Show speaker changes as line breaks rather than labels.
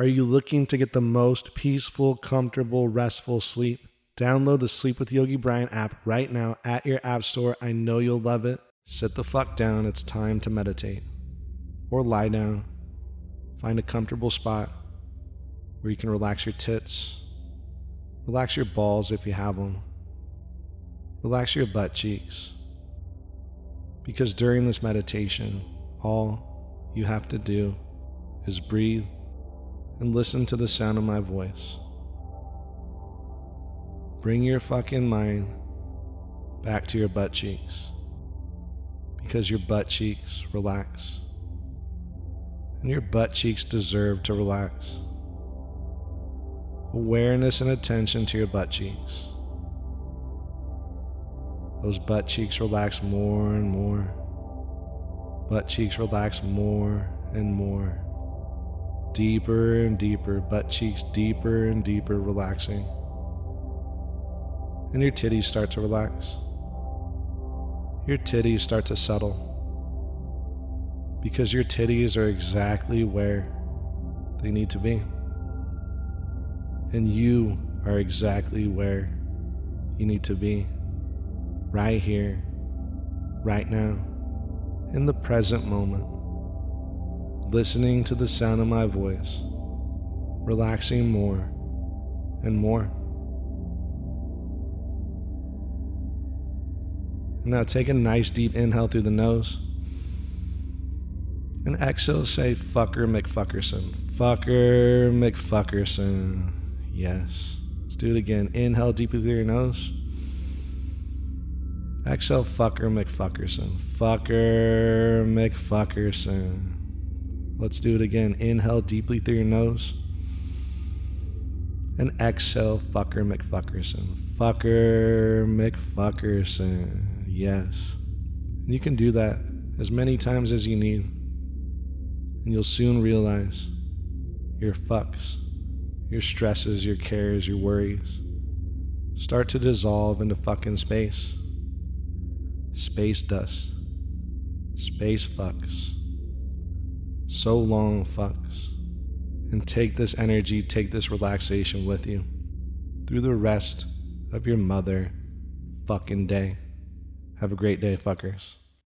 Are you looking to get the most peaceful, comfortable, restful sleep? Download the Sleep with Yogi Bryan app right now at your app store. I know you'll love it. Sit the fuck down. It's time to meditate. Or lie down. Find a comfortable spot where you can relax your tits, relax your balls if you have them, relax your butt cheeks. Because during this meditation, all you have to do is breathe and listen to the sound of my voice. Bring your fucking mind back to your butt cheeks because your butt cheeks relax. And your butt cheeks deserve to relax. Awareness and attention to your butt cheeks. Those butt cheeks relax more and more. Butt cheeks relax more and more. Deeper and deeper, butt cheeks deeper and deeper, relaxing. And your titties start to relax. Your titties start to settle. Because your titties are exactly where they need to be. And you are exactly where you need to be. Right here, right now, in the present moment listening to the sound of my voice, relaxing more and more. Now take a nice deep inhale through the nose. And exhale, say fucker McFuckerson. Fucker McFuckerson. Yes. Let's do it again. Inhale deeply through your nose. Exhale, fucker McFuckerson. Fucker McFuckerson. Let's do it again. Inhale deeply through your nose. And exhale, fucker McFuckerson. Fucker McFuckerson. Yes. And you can do that as many times as you need. And you'll soon realize your fucks, your stresses, your cares, your worries start to dissolve into fucking space. Space dust. Space fucks so long fucks. And take this energy, take this relaxation with you through the rest of your mother fucking day. Have a great day, fuckers.